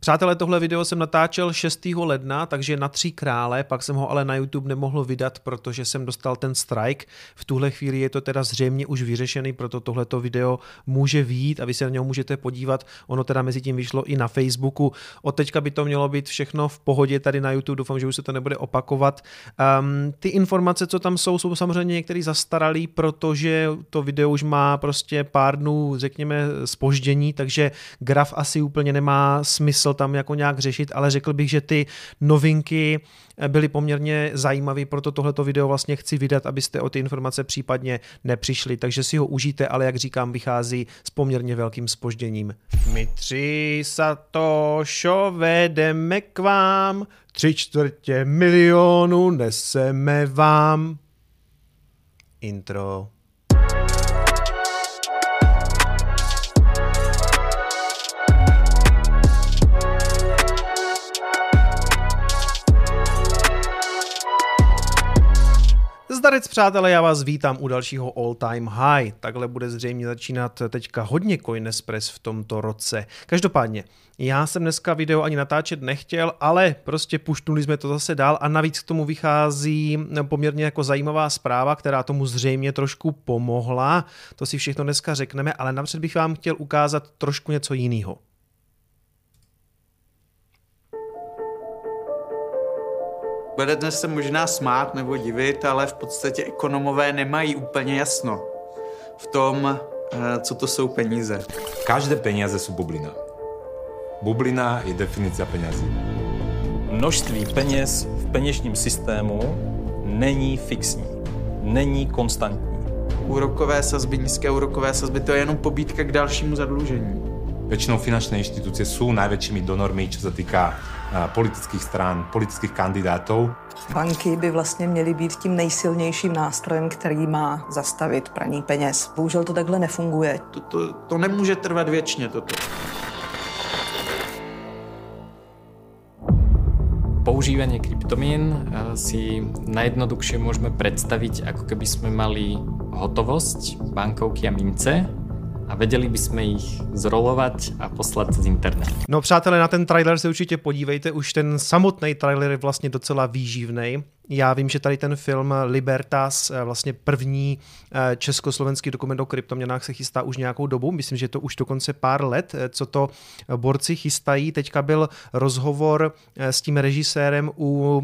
Přátelé, tohle video jsem natáčel 6. ledna, takže na tři krále, pak jsem ho ale na YouTube nemohl vydat, protože jsem dostal ten strike. V tuhle chvíli je to teda zřejmě už vyřešený, proto tohleto video může výjít a vy se na něho můžete podívat. Ono teda mezi tím vyšlo i na Facebooku. Od teďka by to mělo být všechno v pohodě tady na YouTube, doufám, že už se to nebude opakovat. Um, ty informace, co tam jsou, jsou samozřejmě některý zastaralý, protože to video už má prostě pár dnů, řekněme, spoždění, takže graf asi úplně nemá smysl musel tam jako nějak řešit, ale řekl bych, že ty novinky byly poměrně zajímavé, proto tohleto video vlastně chci vydat, abyste o ty informace případně nepřišli, takže si ho užijte, ale jak říkám, vychází s poměrně velkým spožděním. My tři satošové jdeme k vám, tři čtvrtě milionu neseme vám. Intro. Zdarec přátelé, já vás vítám u dalšího All Time High. Takhle bude zřejmě začínat teďka hodně Coinespres v tomto roce. Každopádně, já jsem dneska video ani natáčet nechtěl, ale prostě puštnuli jsme to zase dál a navíc k tomu vychází poměrně jako zajímavá zpráva, která tomu zřejmě trošku pomohla. To si všechno dneska řekneme, ale napřed bych vám chtěl ukázat trošku něco jiného. Budete se možná smát nebo divit, ale v podstatě ekonomové nemají úplně jasno v tom, eh, co to jsou peníze. Každé peníze jsou bublina. Bublina je definice penězí. Množství peněz v peněžním systému není fixní, není konstantní. Úrokové sazby, nízké úrokové sazby, to je jenom pobídka k dalšímu zadlužení. Většinou finančné instituce jsou největšími donormi, co se týká politických stran, politických kandidátů. Banky by vlastně měly být tím nejsilnějším nástrojem, který má zastavit praní peněz. Bohužel to takhle nefunguje. To, to, to nemůže trvat věčně, toto. Používanie kryptomien eh, si najjednoduchšie môžeme predstaviť, ako keby sme mali hotovosť, bankovky a mince a věděli bychom jich zrolovat a poslat z internetu. No přátelé, na ten trailer se určitě podívejte, už ten samotný trailer je vlastně docela výživný. Já vím, že tady ten film Libertas, eh, vlastně první eh, československý dokument o kryptoměnách se chystá už nějakou dobu, myslím, že to už dokonce pár let, eh, co to borci chystají. Teďka byl rozhovor s tím režisérem u,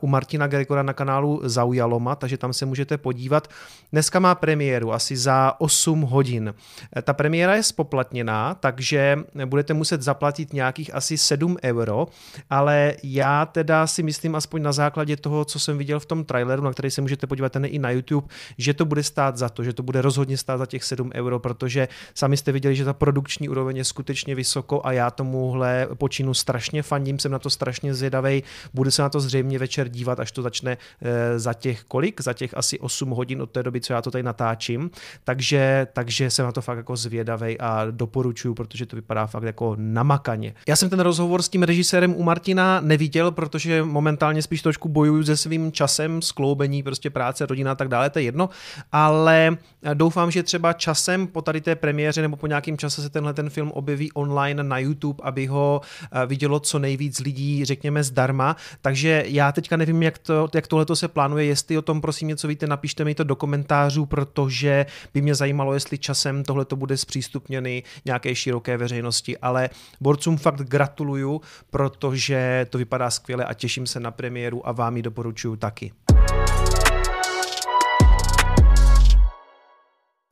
u Martina Gregora na kanálu Zaujaloma, takže tam se můžete podívat. Dneska má premiéru asi za 8 hodin. Ta premiéra je spoplatněná, takže budete muset zaplatit nějakých asi 7 euro, ale já teda si myslím aspoň na základě toho, co jsem viděl v tom traileru, na který se můžete podívat ten i na YouTube, že to bude stát za to, že to bude rozhodně stát za těch 7 euro, protože sami jste viděli, že ta produkční úroveň je skutečně vysoko a já tomuhle počinu strašně fandím, jsem na to strašně zvědavý, budu se na to zřejmě večer dívat, až to začne e, za těch kolik? Za těch asi 8 hodin od té doby, co já to tady natáčím, takže, takže jsem na to fakt jako zvědavý a doporučuju, protože to vypadá fakt jako namakaně. Já jsem ten rozhovor s tím režisérem u Martina neviděl, protože momentálně spíš trošku bojuju se svým časem, skloubení prostě práce, rodina a tak dále, to je jedno, ale doufám, že třeba časem po tady té premiéře nebo po nějakém čase se tenhle ten film objeví online na YouTube, aby ho eh, vidělo co nejvíc lidí, řekněme zdarma, takže já teďka nevím, jak, to, jak tohle se plánuje, jestli o tom prosím něco víte, napište mi to do komentářů, protože by mě zajímalo, jestli časem tohle to bude zpřístupněný nějaké široké veřejnosti, ale borcům fakt gratuluju, protože to vypadá skvěle a těším se na premiéru a vám ji doporučuji doporučuju taky.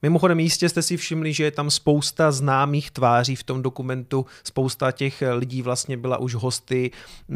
Mimochodem jistě jste si všimli, že je tam spousta známých tváří v tom dokumentu, spousta těch lidí vlastně byla už hosty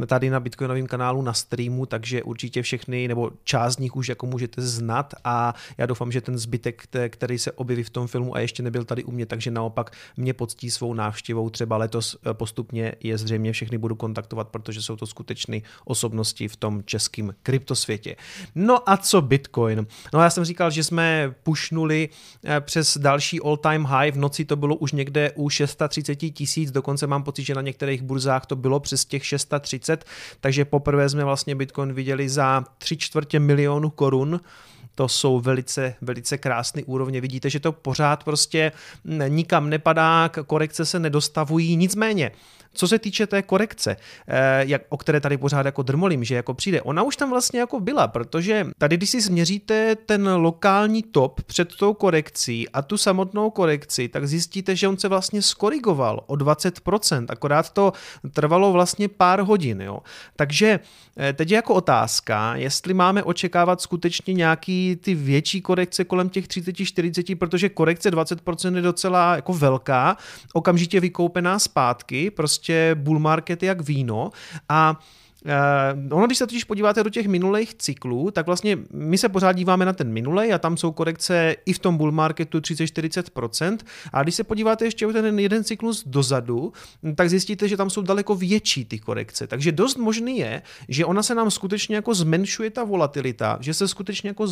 tady na Bitcoinovém kanálu na streamu, takže určitě všechny nebo část z nich už jako můžete znat a já doufám, že ten zbytek, který se objeví v tom filmu a ještě nebyl tady u mě, takže naopak mě poctí svou návštěvou třeba letos eh, postupně je zřejmě všechny budu kontaktovat, protože jsou to skutečné osobnosti v tom českém kryptosvětě. No a co Bitcoin? No já jsem říkal, že jsme pušnuli eh, přes další all-time high. V noci to bylo už někde u 630 tisíc, dokonce mám pocit, že na některých burzách to bylo přes těch 630, takže poprvé jsme vlastně Bitcoin viděli za 3 čtvrtě milionu korun to jsou velice, velice krásné úrovně. Vidíte, že to pořád prostě nikam nepadá, korekce se nedostavují, nicméně Co se týče té korekce, eh, jak, o které tady pořád jako drmolím, že jako přijde, ona už tam vlastně jako byla, protože tady, když si změříte ten lokální top před tou korekcí a tu samotnou korekci, tak zjistíte, že on se vlastně skorigoval o 20%, akorát to trvalo vlastně pár hodin. Jo. Takže eh, teď je jako otázka, jestli máme očekávat skutečně nějaký ty větší korekce kolem těch 30-40, protože korekce 20% je docela jako velká, okamžitě vykoupená zpátky, prostě bull market jak víno a Uh, ono, když se totiž podíváte do těch minulých cyklů, tak vlastně my se pořád díváme na ten minulej a tam jsou korekce i v tom bull marketu 30-40%. A když se podíváte ještě o ten jeden cyklus dozadu, tak zjistíte, že tam jsou daleko větší ty korekce. Takže dost možný je, že ona se nám skutečně jako zmenšuje ta volatilita, že se skutečně jako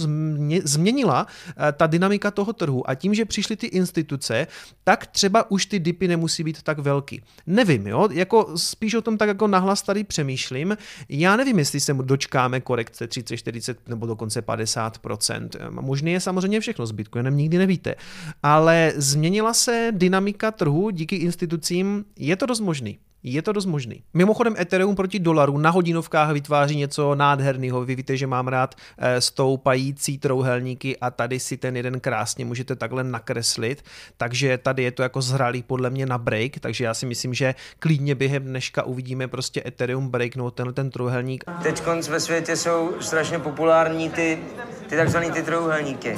změnila uh, ta dynamika toho trhu a tím, že přišly ty instituce, tak třeba už ty dipy nemusí být tak velký. Nevím, jo, jako spíš o tom tak jako nahlas tady přemýšlím, já nevím, jestli se dočkáme korekce 30, 40 nebo dokonce 50%. Možný je samozřejmě všechno s Bitcoinem, nikdy nevíte. Ale změnila se dynamika trhu díky institucím, je to dost možný. Je to dost možný. Mimochodem Ethereum proti dolaru na hodinovkách vytváří něco nádherného. Vy víte, že mám rád eh, stoupající trouhelníky a tady si ten jeden krásně můžete takhle nakreslit. Takže tady je to jako zralý podle mě na break, takže já si myslím, že klidně během dneška uvidíme prostě Ethereum breaknout tenhle ten trouhelník. Teď ve světě jsou strašně populární ty, ty takzvaný ty trouhelníky.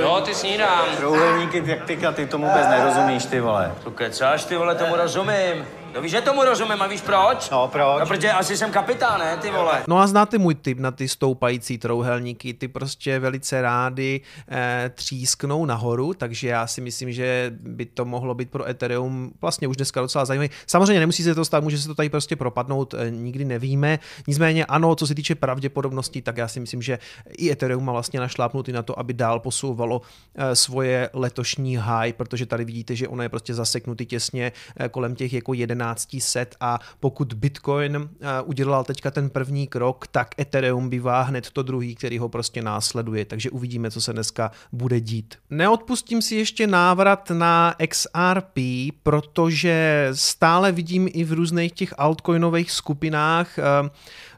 Jo, ty snídám. Trouhelníky, jak ty, ty tomu vůbec nerozumíš, ty vole. To kecáš, ty vole, tomu rozumím. No víš, že tomu rozumím a víš proč? No proč? No protože asi jsem kapitán, ne, ty vole. No a znáte můj tip na ty stoupající trouhelníky, ty prostě velice rády eh, třísknou nahoru, takže já si myslím, že by to mohlo být pro Ethereum vlastně už dneska docela zajímavé. Samozřejmě nemusí se to stát, může se to tady prostě propadnout, eh, nikdy nevíme. Nicméně ano, co se týče pravděpodobnosti, tak já si myslím, že i Ethereum má vlastně našlápnutý na to, aby dál posouvalo eh, svoje letošní high, protože tady vidíte, že ono je prostě zaseknutý těsně eh, kolem těch jako 11 1100 a pokud Bitcoin eh, udělal teďka ten první krok, tak Ethereum bývá hned to druhý, který ho prostě následuje, takže uvidíme, co se dneska bude dít. Neodpustím si ještě návrat na XRP, protože stále vidím i v různých těch altcoinových skupinách eh,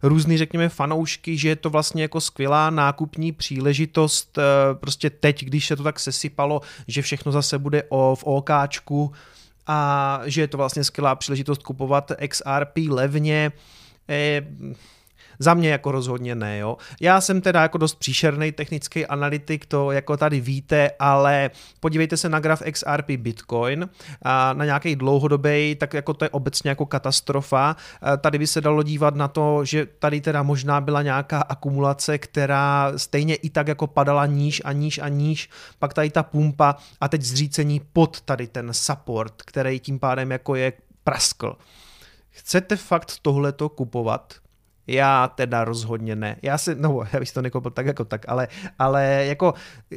různý, řekněme, fanoušky, že je to vlastně jako skvělá nákupní příležitost, eh, prostě teď, když se to tak sesypalo, že všechno zase bude o, v OKčku, a že je to vlastně skvělá příležitost kupovat XRP levně. Za mě jako rozhodně ne, jo. Já jsem teda jako dost příšerný technický analytik, to jako tady víte, ale podívejte se na graf XRP Bitcoin a na nějaký dlouhodobý, tak jako to je obecně jako katastrofa. Tady by se dalo dívat na to, že tady teda možná byla nějaká akumulace, která stejně i tak jako padala níž a níž a níž, pak tady ta pumpa a teď zřícení pod tady ten support, který tím pádem jako je praskl. Chcete fakt tohleto kupovat? Já teda rozhodně ne. Já si, no, já bych to nekoupil tak jako tak, ale, ale jako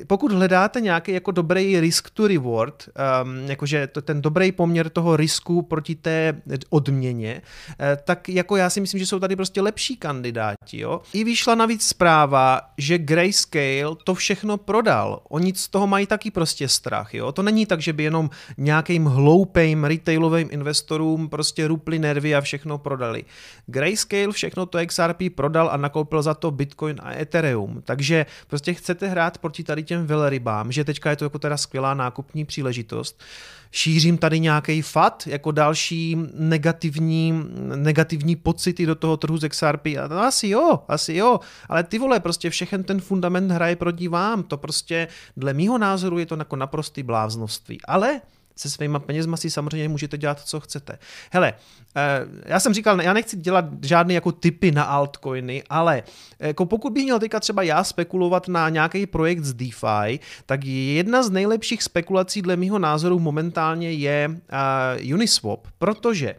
pokud hledáte nějaký jako dobrý risk to reward, um, jakože to, ten dobrý poměr toho risku proti té odměně, eh, tak jako já si myslím, že jsou tady prostě lepší kandidáti, jo. I vyšla navíc zpráva, že Grayscale to všechno prodal. Oni z toho mají taky prostě strach, jo. To není tak, že by jenom nějakým hloupým retailovým investorům prostě rupli nervy a všechno prodali. Grayscale všechno to XRP prodal a nakoupil za to Bitcoin a Ethereum. Takže prostě chcete hrát proti tady těm velrybám, že teďka je to jako teda skvělá nákupní příležitost. Šířím tady nějaký fat, jako další negativní, negativní pocity do toho trhu z XRP. A to asi jo, asi jo, ale ty vole, prostě všechen ten fundament hraje proti vám. To prostě, dle mýho názoru, je to jako naprostý bláznoství. Ale se svýma penězma si samozřejmě můžete dělat, co chcete. Hele, eh, já jsem říkal, já nechci dělat žádné jako typy na altcoiny, ale jako pokud bych měl teďka třeba já spekulovat na nějaký projekt z DeFi, tak jedna z nejlepších spekulací dle mého názoru momentálně je uh, Uniswap, protože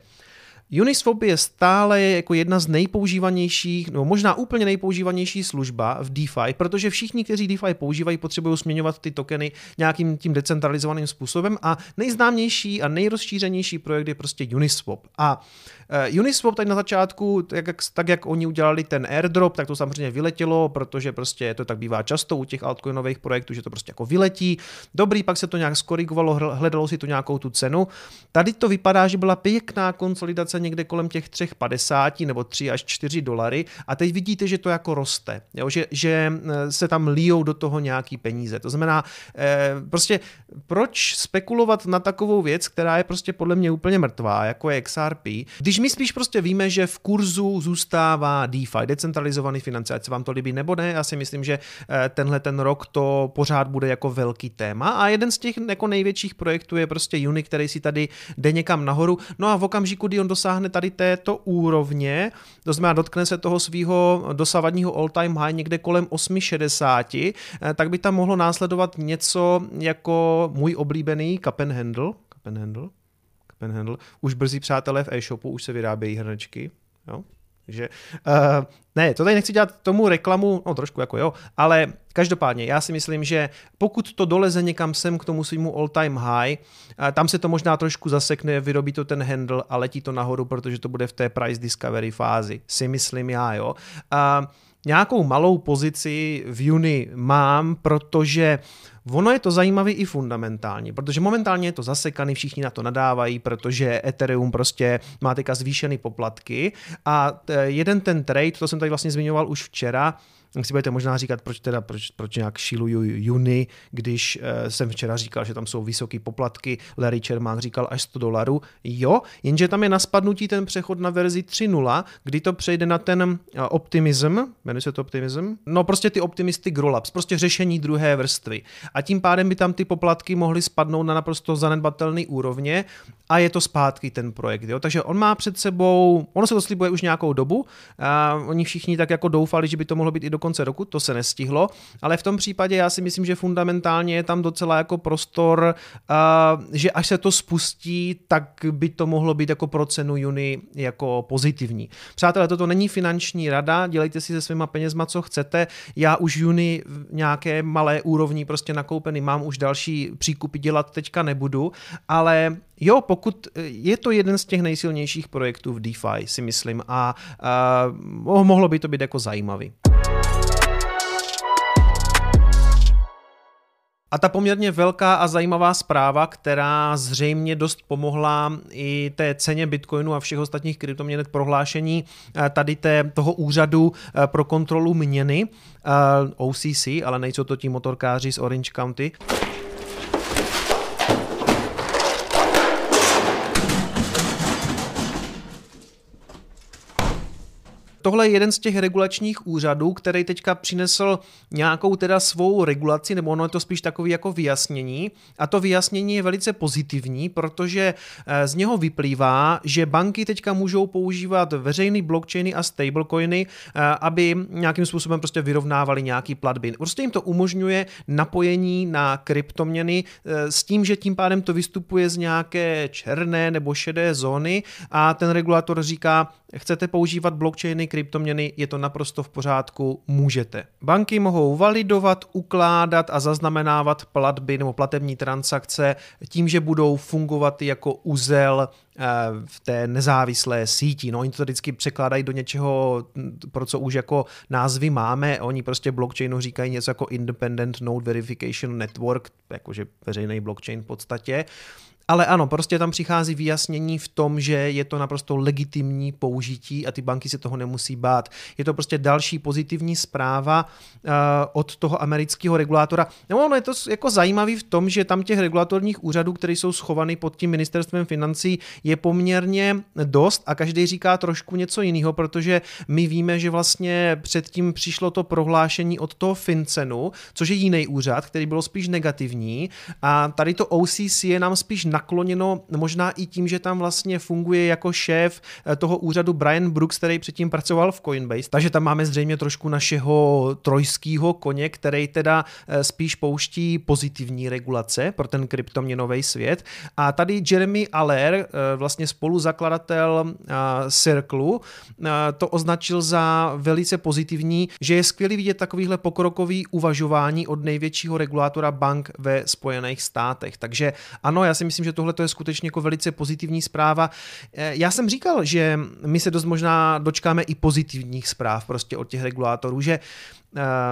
Uniswap je stále jako jedna z nejpoužívanějších, no možná úplně nejpoužívanější služba v DeFi, protože všichni, kteří DeFi používají, potřebují směňovat ty tokeny nějakým tím decentralizovaným způsobem a nejznámější a nejrozšířenější projekt je prostě Uniswap. A uh, Uniswap tady na začátku, tak jak, tak jak oni udělali ten airdrop, tak to samozřejmě vyletělo, protože prostě to tak bývá často u těch altcoinových projektů, že to prostě jako vyletí. Dobrý, pak se to nějak skorigovalo, hledalo si to nějakou tu cenu. Tady to vypadá, že byla pěkná konsolidace někde kolem těch 3,50 nebo 3 až 4 dolary a teď vidíte, že to jako roste, jo? Že, že eh, se tam líjou do toho nějaký peníze. To znamená, eh, prostě proč spekulovat na takovou věc, která je prostě podle mě úplně mrtvá, jako je XRP, když my spíš prostě víme, že v kurzu zůstává DeFi, decentralizovaný finance, ať se vám to líbí nebo ne, já si myslím, že eh, tenhle ten rok to pořád bude jako velký téma a jeden z těch jako největších projektů je prostě Uni, který si tady jde někam nahoru, no a v okamžiku, kdy on dosáhne tady této úrovně, to znamená dotkne se toho svého dosavadního all-time high někde kolem 8,60, eh, tak by tam mohlo následovat něco jako můj oblíbený cup and handle. Už brzy přátelé v e-shopu, už se vyrábějí hrnečky, jo? Takže, uh, ne, to tady nechci dělat tomu reklamu, no trošku jako jo, ale každopádně já si myslím, že pokud to doleze někam sem k tomu svýmu all time high, uh, tam se to možná trošku zasekne, vyrobí to ten handle a letí to nahoru, protože to bude v té price discovery fázi, si myslím já, jo. Uh, nějakou malou pozici v juni mám, protože Ono je to zajímavé i fundamentálně, protože momentálně je to zasekaný, všichni na to nadávají, protože Ethereum prostě má teďka zvýšený poplatky a jeden ten trade, to jsem tady vlastně zmiňoval už včera, si budete možná říkat, proč teda, proč, proč nějak šiluju Juni, když uh, jsem včera říkal, že tam jsou vysoké poplatky, Larry Sherman říkal až 100 dolarů. Jo, jenže tam je na spadnutí ten přechod na verzi 3.0, kdy to přejde na ten uh, optimism, jmenuje se to optimism, no prostě ty optimisty Grolabs, prostě řešení druhé vrstvy. A tím pádem by tam ty poplatky mohly spadnout na naprosto zanedbatelný úrovně a je to zpátky ten projekt. Jo? Takže on má před sebou, ono se to slibuje už nějakou dobu, a oni všichni tak jako doufali, že by to mohlo být i do konce roku, to se nestihlo, ale v tom případě já si myslím, že fundamentálně je tam docela jako prostor, uh, že až se to spustí, tak by to mohlo být jako pro cenu Juni jako pozitivní. Přátelé, toto není finanční rada, dělejte si se svýma penězma, co chcete. Já už Juni v nějaké malé úrovni prostě nakoupený mám, už další příkupy dělat teďka nebudu, ale Jo, pokud je to jeden z těch nejsilnějších projektů v DeFi, si myslím, a, a mohlo by to být jako zajímavý. A ta poměrně velká a zajímavá zpráva, která zřejmě dost pomohla i té ceně Bitcoinu a všech ostatních kryptoměnet prohlášení eh, tady té, toho úřadu eh, pro kontrolu měny, eh, OCC, ale nejsou to ti motorkáři z Orange County. Tohle je jeden z těch regulačních úřadů, který teďka přinesl nějakou teda svou regulaci, nebo ono je to spíš takový jako vyjasnění. A to vyjasnění je velice pozitivní, protože eh, z něho vyplývá, že banky teďka můžou používat veřejný blockchainy a stablecoiny, eh, aby nějakým způsobem prostě vyrovnávali nějaký platby. Prostě jim to umožňuje napojení na kryptoměny eh, s tím, že tím pádem to vystupuje z nějaké černé nebo šedé zóny a ten regulator říká, chcete používat blockchainy, kryptoměny, je to naprosto v pořádku, můžete. Banky mohou validovat, ukládat a zaznamenávat platby nebo platební transakce tím, že budou fungovat jako uzel eh, v té nezávislé síti. No, oni to vždycky překládají do něčeho, pro co už jako názvy máme. Oni prostě blockchainu říkají něco jako Independent Node Verification Network, jakože veřejný blockchain v podstatě. Ale ano, prostě tam přichází vyjasnění v tom, že je to naprosto legitimní použití a ty banky se toho nemusí bát. Je to prostě další pozitivní zpráva uh, od toho amerického regulátora. No, ono je to jako zajímavý v tom, že tam těch regulatorních úřadů, které jsou schovaný pod tím ministerstvem financí, je poměrně dost a každý říká trošku něco jiného, protože my víme, že vlastně předtím přišlo to prohlášení od toho FinCenu, což je jiný úřad, který bylo spíš negativní a tady to OCC je nám spíš nakloněno možná i tím, že tam vlastně funguje jako šéf eh, toho úřadu Brian Brooks, který předtím pracoval v Coinbase. Takže tam máme zřejmě trošku našeho trojského koně, který teda eh, spíš pouští pozitivní regulace pro ten kryptoměnový svět. A tady Jeremy Aller, vlastně spoluzakladatel Circle, to označil za velice pozitivní, že je skvělý vidět takovýhle pokrokový uvažování od největšího regulátora bank ve Spojených státech. Takže ano, já si myslím, že tohle je skutečně jako velice pozitivní zpráva. Eh, já jsem říkal, že my se dost možná dočkáme i pozitivních zpráv prostě od těch regulátorů, že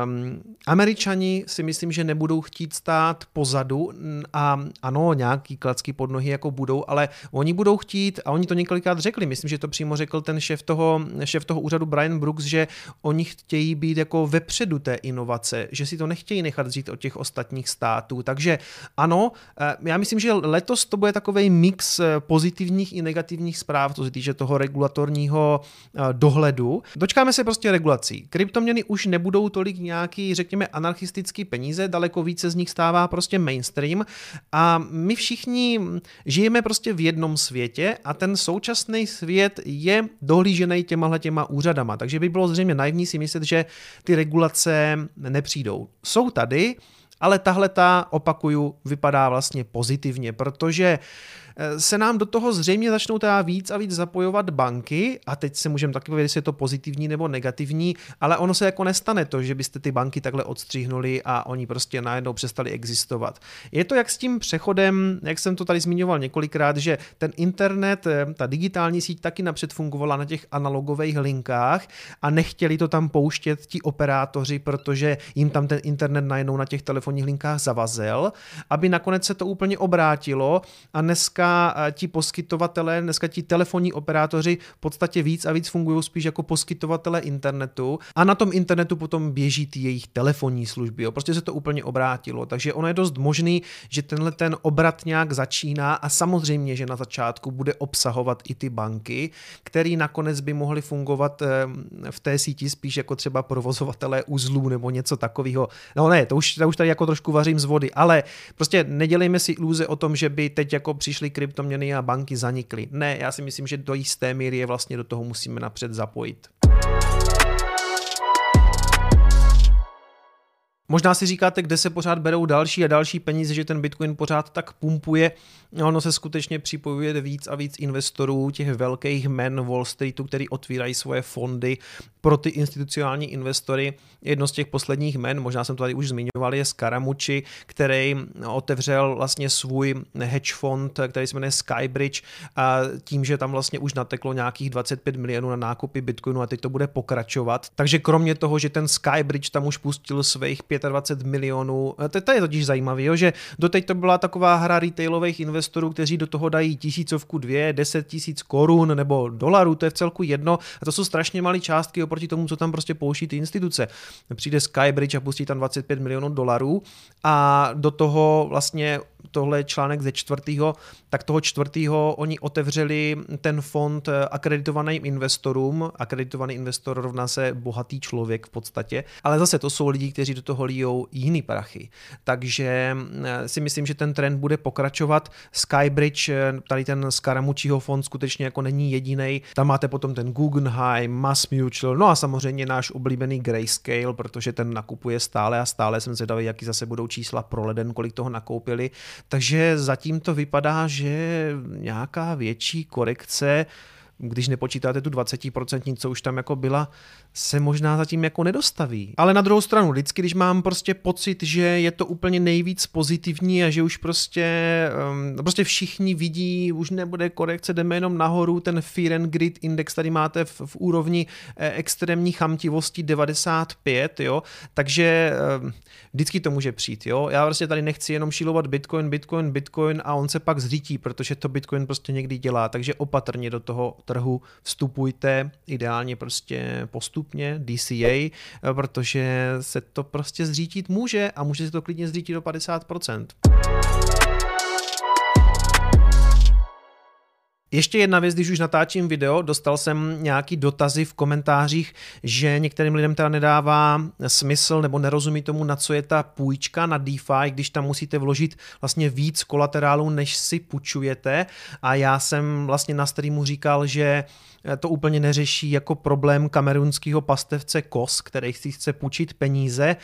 Um, Američani si myslím, že nebudou chtít stát pozadu a ano, nějaký klacky pod nohy jako budou, ale oni budou chtít, a oni to několikrát řekli, myslím, že to přímo řekl ten šéf toho, šéf toho úřadu Brian Brooks, že oni chtějí být jako vepředu té inovace, že si to nechtějí nechat říct od těch ostatních států. Takže ano, eh, já myslím, že letos to bude takový mix eh, pozitivních i negativních zpráv, co se týče toho regulatorního eh, dohledu. Dočkáme se prostě regulací. Kryptoměny už nebudou tolik nějaký, řekněme, anarchistický peníze, daleko více z nich stává prostě mainstream a my všichni žijeme prostě v jednom světě a ten současný svět je dohlížený těma těma úřadama, takže by bylo zřejmě naivní si myslet, že ty regulace nepřijdou. Jsou tady, ale tahle ta, opakuju, vypadá vlastně pozitivně, protože se nám do toho zřejmě začnou teda víc a víc zapojovat banky a teď se můžeme taky vědět, jestli je to pozitivní nebo negativní, ale ono se jako nestane to, že byste ty banky takhle odstřihnuli a oni prostě najednou přestali existovat. Je to jak s tím přechodem, jak jsem to tady zmiňoval několikrát, že ten internet, eh, ta digitální síť taky napřed fungovala na těch analogových linkách a nechtěli to tam pouštět ti operátoři, protože jim tam ten internet najednou na těch telefonních linkách zavazel, aby nakonec se to úplně obrátilo a dneska dneska ti poskytovatelé, dneska ti telefonní operátoři v podstatě víc a víc fungují spíš jako poskytovatele internetu a na tom internetu potom běží ty jejich telefonní služby. Jo. Prostě se to úplně obrátilo, takže ono je dost možný, že tenhle ten obrat nějak začíná a samozřejmě, že na začátku bude obsahovat i ty banky, které nakonec by mohly fungovat eh, v té síti spíš jako třeba provozovatelé uzlů nebo něco takového. No ne, to už, to už tady jako trošku vařím z vody, ale prostě nedělejme si iluze o tom, že by teď jako přišli kryptoměny a banky zanikly. Ne, já si myslím, že do jisté míry je vlastně do toho musíme napřed zapojit. Možná si říkáte, kde se pořád berou další a další peníze, že ten Bitcoin pořád tak pumpuje. Ono se skutečně připojuje víc a víc investorů, těch velkých men Wall Streetu, který otvírají svoje fondy pro ty institucionální investory. Jedno z těch posledních men, možná jsem to tady už zmiňoval, je Scaramucci, který otevřel vlastně svůj hedge fond, který se jmenuje Skybridge a tím, že tam vlastně už nateklo nějakých 25 milionů na nákupy Bitcoinu a teď to bude pokračovat. Takže kromě toho, že ten Skybridge tam už pustil svých 25 milionů. To, to je totiž zajímavé, že doteď to byla taková hra retailových investorů, kteří do toho dají tisícovku, dvě, deset tisíc korun nebo dolarů, to je v celku jedno. A to jsou strašně malé částky oproti tomu, co tam prostě pouští ty instituce. Přijde Skybridge a pustí tam 25 milionů dolarů a do toho vlastně tohle je článek ze čtvrtého, tak toho čtvrtého oni otevřeli ten fond akreditovaným investorům. Akreditovaný investor rovná se bohatý člověk v podstatě, ale zase to jsou lidi, kteří do toho lijou jiný prachy. Takže eh, si myslím, že ten trend bude pokračovat. Skybridge, eh, tady ten Scaramucciho fond skutečně jako není jediný. Tam máte potom ten Guggenheim, Mass Mutual, no a samozřejmě náš oblíbený Grayscale, protože ten nakupuje stále a stále jsem zvědavý, jaký zase budou čísla pro leden, kolik toho nakoupili. Takže zatím to vypadá, že nějaká větší korekce když nepočítáte tu 20%, co už tam jako byla, se možná zatím jako nedostaví. Ale na druhou stranu, vždycky, když mám prostě pocit, že je to úplně nejvíc pozitivní a že už prostě, um, prostě všichni vidí, už nebude korekce, jdeme jenom nahoru, ten Fear and Grid index tady máte v, v úrovni eh, extrémní chamtivosti 95, jo, takže um, vždycky to může přijít, jo. Já prostě tady nechci jenom šílovat Bitcoin, Bitcoin, Bitcoin a on se pak zřítí, protože to Bitcoin prostě někdy dělá, takže opatrně do toho trhu vstupujte, ideálně prostě postupně, DCA, protože se to prostě zřítit může a může se to klidně zřítit do 50%. Ještě jedna věc, když už natáčím video, dostal jsem nějaký dotazy v komentářích, že některým lidem teda nedává smysl nebo nerozumí tomu, na co je ta půjčka na DeFi, když tam musíte vložit vlastně víc kolaterálu, než si půjčujete. A já jsem vlastně na streamu říkal, že to úplně neřeší jako problém kamerunského pastevce Kos, který si chce půjčit peníze.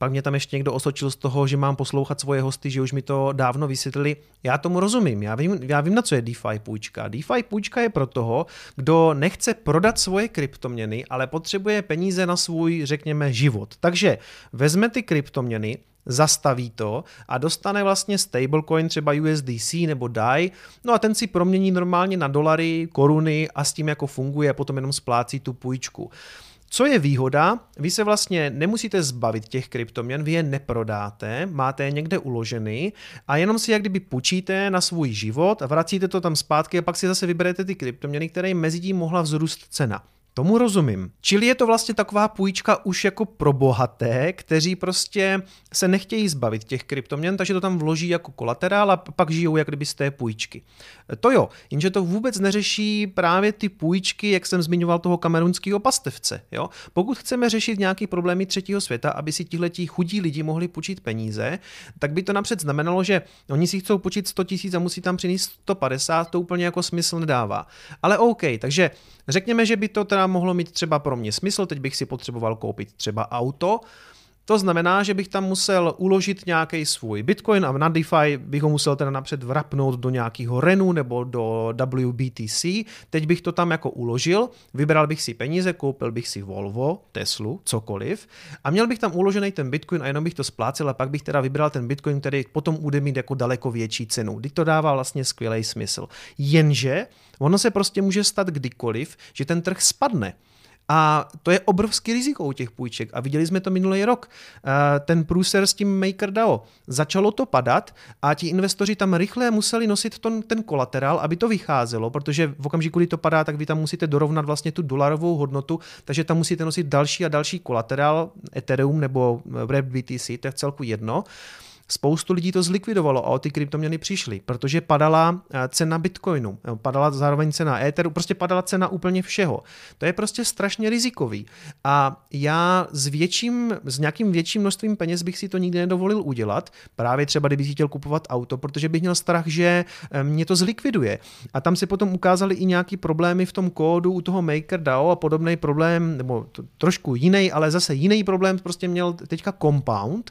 Pak mě tam ještě někdo osočil z toho, že mám poslouchat svoje hosty, že už mi to dávno vysvětlili. Já tomu rozumím, já vím, já vím na co je DeFi půjčka. DeFi půjčka je pro toho, kdo nechce prodat svoje kryptoměny, ale potřebuje peníze na svůj, řekněme, život. Takže vezme ty kryptoměny, zastaví to a dostane vlastně stablecoin třeba USDC nebo DAI, no a ten si promění normálně na dolary, koruny a s tím jako funguje a potom jenom splácí tu půjčku. Co je výhoda? Vy se vlastně nemusíte zbavit těch kryptoměn, vy je neprodáte, máte je někde uloženy a jenom si jak kdyby půjčíte na svůj život vracíte to tam zpátky a pak si zase vyberete ty kryptoměny, které mezi tím mohla vzrůst cena. Tomu rozumím. Čili je to vlastně taková půjčka už jako pro bohaté, kteří prostě se nechtějí zbavit těch kryptoměn, takže to tam vloží jako kolaterál a pak žijou jak kdyby z té půjčky. To jo, jenže to vůbec neřeší právě ty půjčky, jak jsem zmiňoval toho kamerunského pastevce. Jo? Pokud chceme řešit nějaký problémy třetího světa, aby si tihletí chudí lidi mohli půjčit peníze, tak by to napřed znamenalo, že oni si chcou půjčit 100 tisíc a musí tam přinést 150, to úplně jako smysl nedává. Ale OK, takže řekněme, že by to teda mohlo mít třeba pro mě smysl, teď bych si potřeboval koupit třeba auto, to znamená, že bych tam musel uložit nějaký svůj Bitcoin a na DeFi bych ho musel teda napřed vrapnout do nějakého Renu nebo do WBTC. Teď bych to tam jako uložil, vybral bych si peníze, koupil bych si Volvo, Teslu, cokoliv a měl bych tam uložený ten Bitcoin a jenom bych to splácel a pak bych teda vybral ten Bitcoin, který potom bude mít jako daleko větší cenu. Teď to dává vlastně skvělý smysl. Jenže ono se prostě může stát kdykoliv, že ten trh spadne. A to je obrovský riziko u těch půjček. A viděli jsme to minulý rok. Eh, ten průser s tím MakerDAO. Začalo to padat a ti investoři tam rychle museli nosit ton, ten kolaterál, aby to vycházelo, protože v okamžiku, kdy to padá, tak vy tam musíte dorovnat vlastně tu dolarovou hodnotu, takže tam musíte nosit další a další kolaterál, Ethereum nebo BTC, to je v celku jedno. Spoustu lidí to zlikvidovalo a o ty kryptoměny přišly, protože padala eh, cena Bitcoinu, eh, padala zároveň cena Etheru, prostě padala cena úplně všeho. To je prostě strašně rizikový. A já s větším, s nějakým větším množstvím peněz bych si to nikdy nedovolil udělat, právě třeba kdybych chtěl kupovat auto, protože bych měl strach, že eh, mě to zlikviduje. A tam se potom ukázaly i nějaký problémy v tom kódu u toho MakerDAO a podobný problém, nebo to, trošku jiný, ale zase jiný problém prostě měl teďka Compound,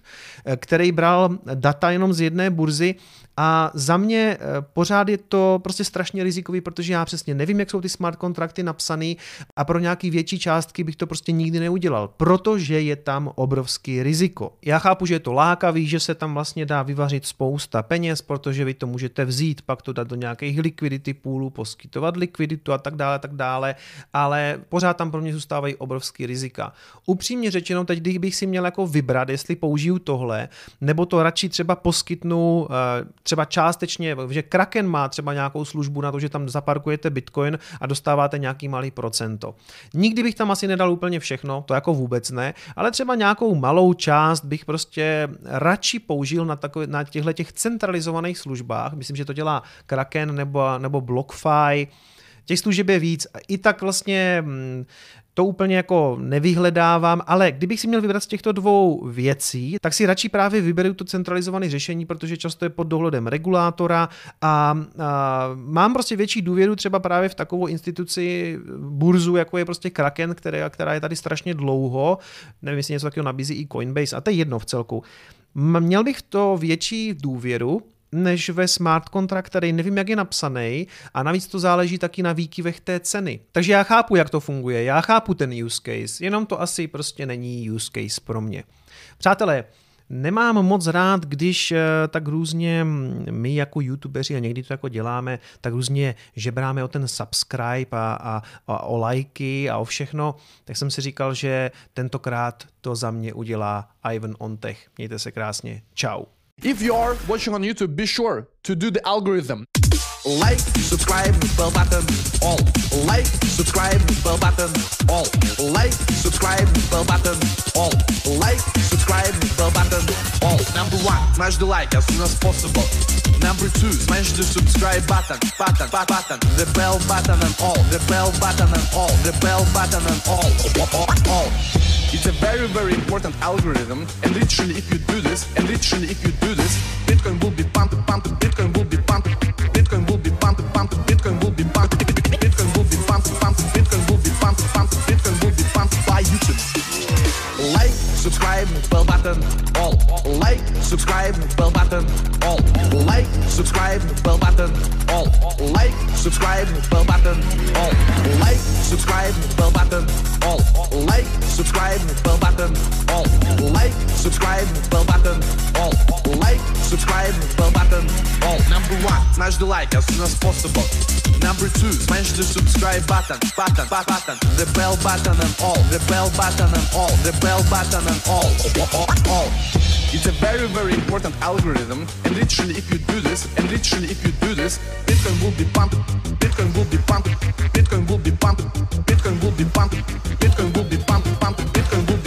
který bral data jenom z jedné burzy a za mě eh, pořád je to prostě strašně rizikový, protože já přesně nevím, jak jsou ty smart kontrakty napsaný a pro nějaký větší částky bych to prostě nikdy neudělal, protože je tam obrovský riziko. Já chápu, že je to lákavý, že se tam vlastně dá vyvařit spousta peněz, protože vy to můžete vzít, pak to dát do nějakých liquidity poolů, poskytovat likviditu a tak dále, tak dále, ale pořád tam pro mě zůstávají obrovský rizika. Upřímně řečeno, teď bych si měl jako vybrat, jestli použiju tohle, nebo to radši třeba poskytnu eh, třeba částečně, že Kraken má třeba nějakou službu na to, že tam zaparkujete Bitcoin a dostáváte nějaký malý procento. Nikdy bych tam asi nedal úplně všechno, to jako vůbec ne, ale třeba nějakou malou část bych prostě radši použil na, takové, na těchto těch centralizovaných službách. Myslím, že to dělá Kraken nebo, nebo BlockFi, Těch služeb je víc. I tak vlastně hm, to úplně jako nevyhledávám, ale kdybych si měl vybrat z těchto dvou věcí, tak si radši právě vyberu to centralizované řešení, protože často je pod dohledem regulátora a, a mám prostě větší důvěru třeba právě v takovou instituci burzu, jako je prostě Kraken, která, která je tady strašně dlouho, nevím, jestli něco takového nabízí i Coinbase, a to je jedno v celku. Měl bych to větší důvěru, než ve smart contract, který nevím, jak je napsaný a navíc to záleží taky na výkyvech té ceny. Takže já chápu, jak to funguje, já chápu ten use case, jenom to asi prostě není use case pro mě. Přátelé, Nemám moc rád, když eh, tak různě my jako youtubeři, a někdy to jako děláme, tak různě žebráme o ten subscribe a, a, a o lajky a o všechno, tak jsem si říkal, že tentokrát to za mě udělá Ivan Ontech. Mějte se krásně. Ciao. If you are watching on YouTube, be sure to do the algorithm. Like, subscribe, bell button, all. Like, subscribe, bell button, all. Like, subscribe, bell button, all. Like, subscribe, bell button, all. Number one, smash the like as soon as possible. Number two, smash the subscribe button, button, bu- button, the bell button and all, the bell button and all, the bell button and all, all, all. It's a very, very important algorithm, and literally if you do this, and literally if you do this, Bitcoin will be pumped, pumped, Bitcoin will be pumped, Bitcoin will be pumped, pumped, Bitcoin will be pumped, Bitcoin will be pumped, pumped, Bitcoin will be pumped, pumped, Bitcoin will be pumped by YouTube. Like, subscribe, bell button, all. Like, subscribe, bell button, subscribe, bell button, all. Like, subscribe, bell button, all. Like, subscribe, bell button, all. Like, subscribe, bell button, all. Like, subscribe, bell button, vibrant, bell button all. Number one, smash the like as soon as possible. Number two, smash the subscribe button, button, button, the bell button and all, the bell button and all, the bell button and all, all, all. It's a very, very important algorithm, and literally if you do this, and literally if you do this, Bitcoin will be pumped, Bitcoin will be pumped, Bitcoin will be pumped, Bitcoin will be pumped, Bitcoin will be pumped, Bitcoin will be pumped.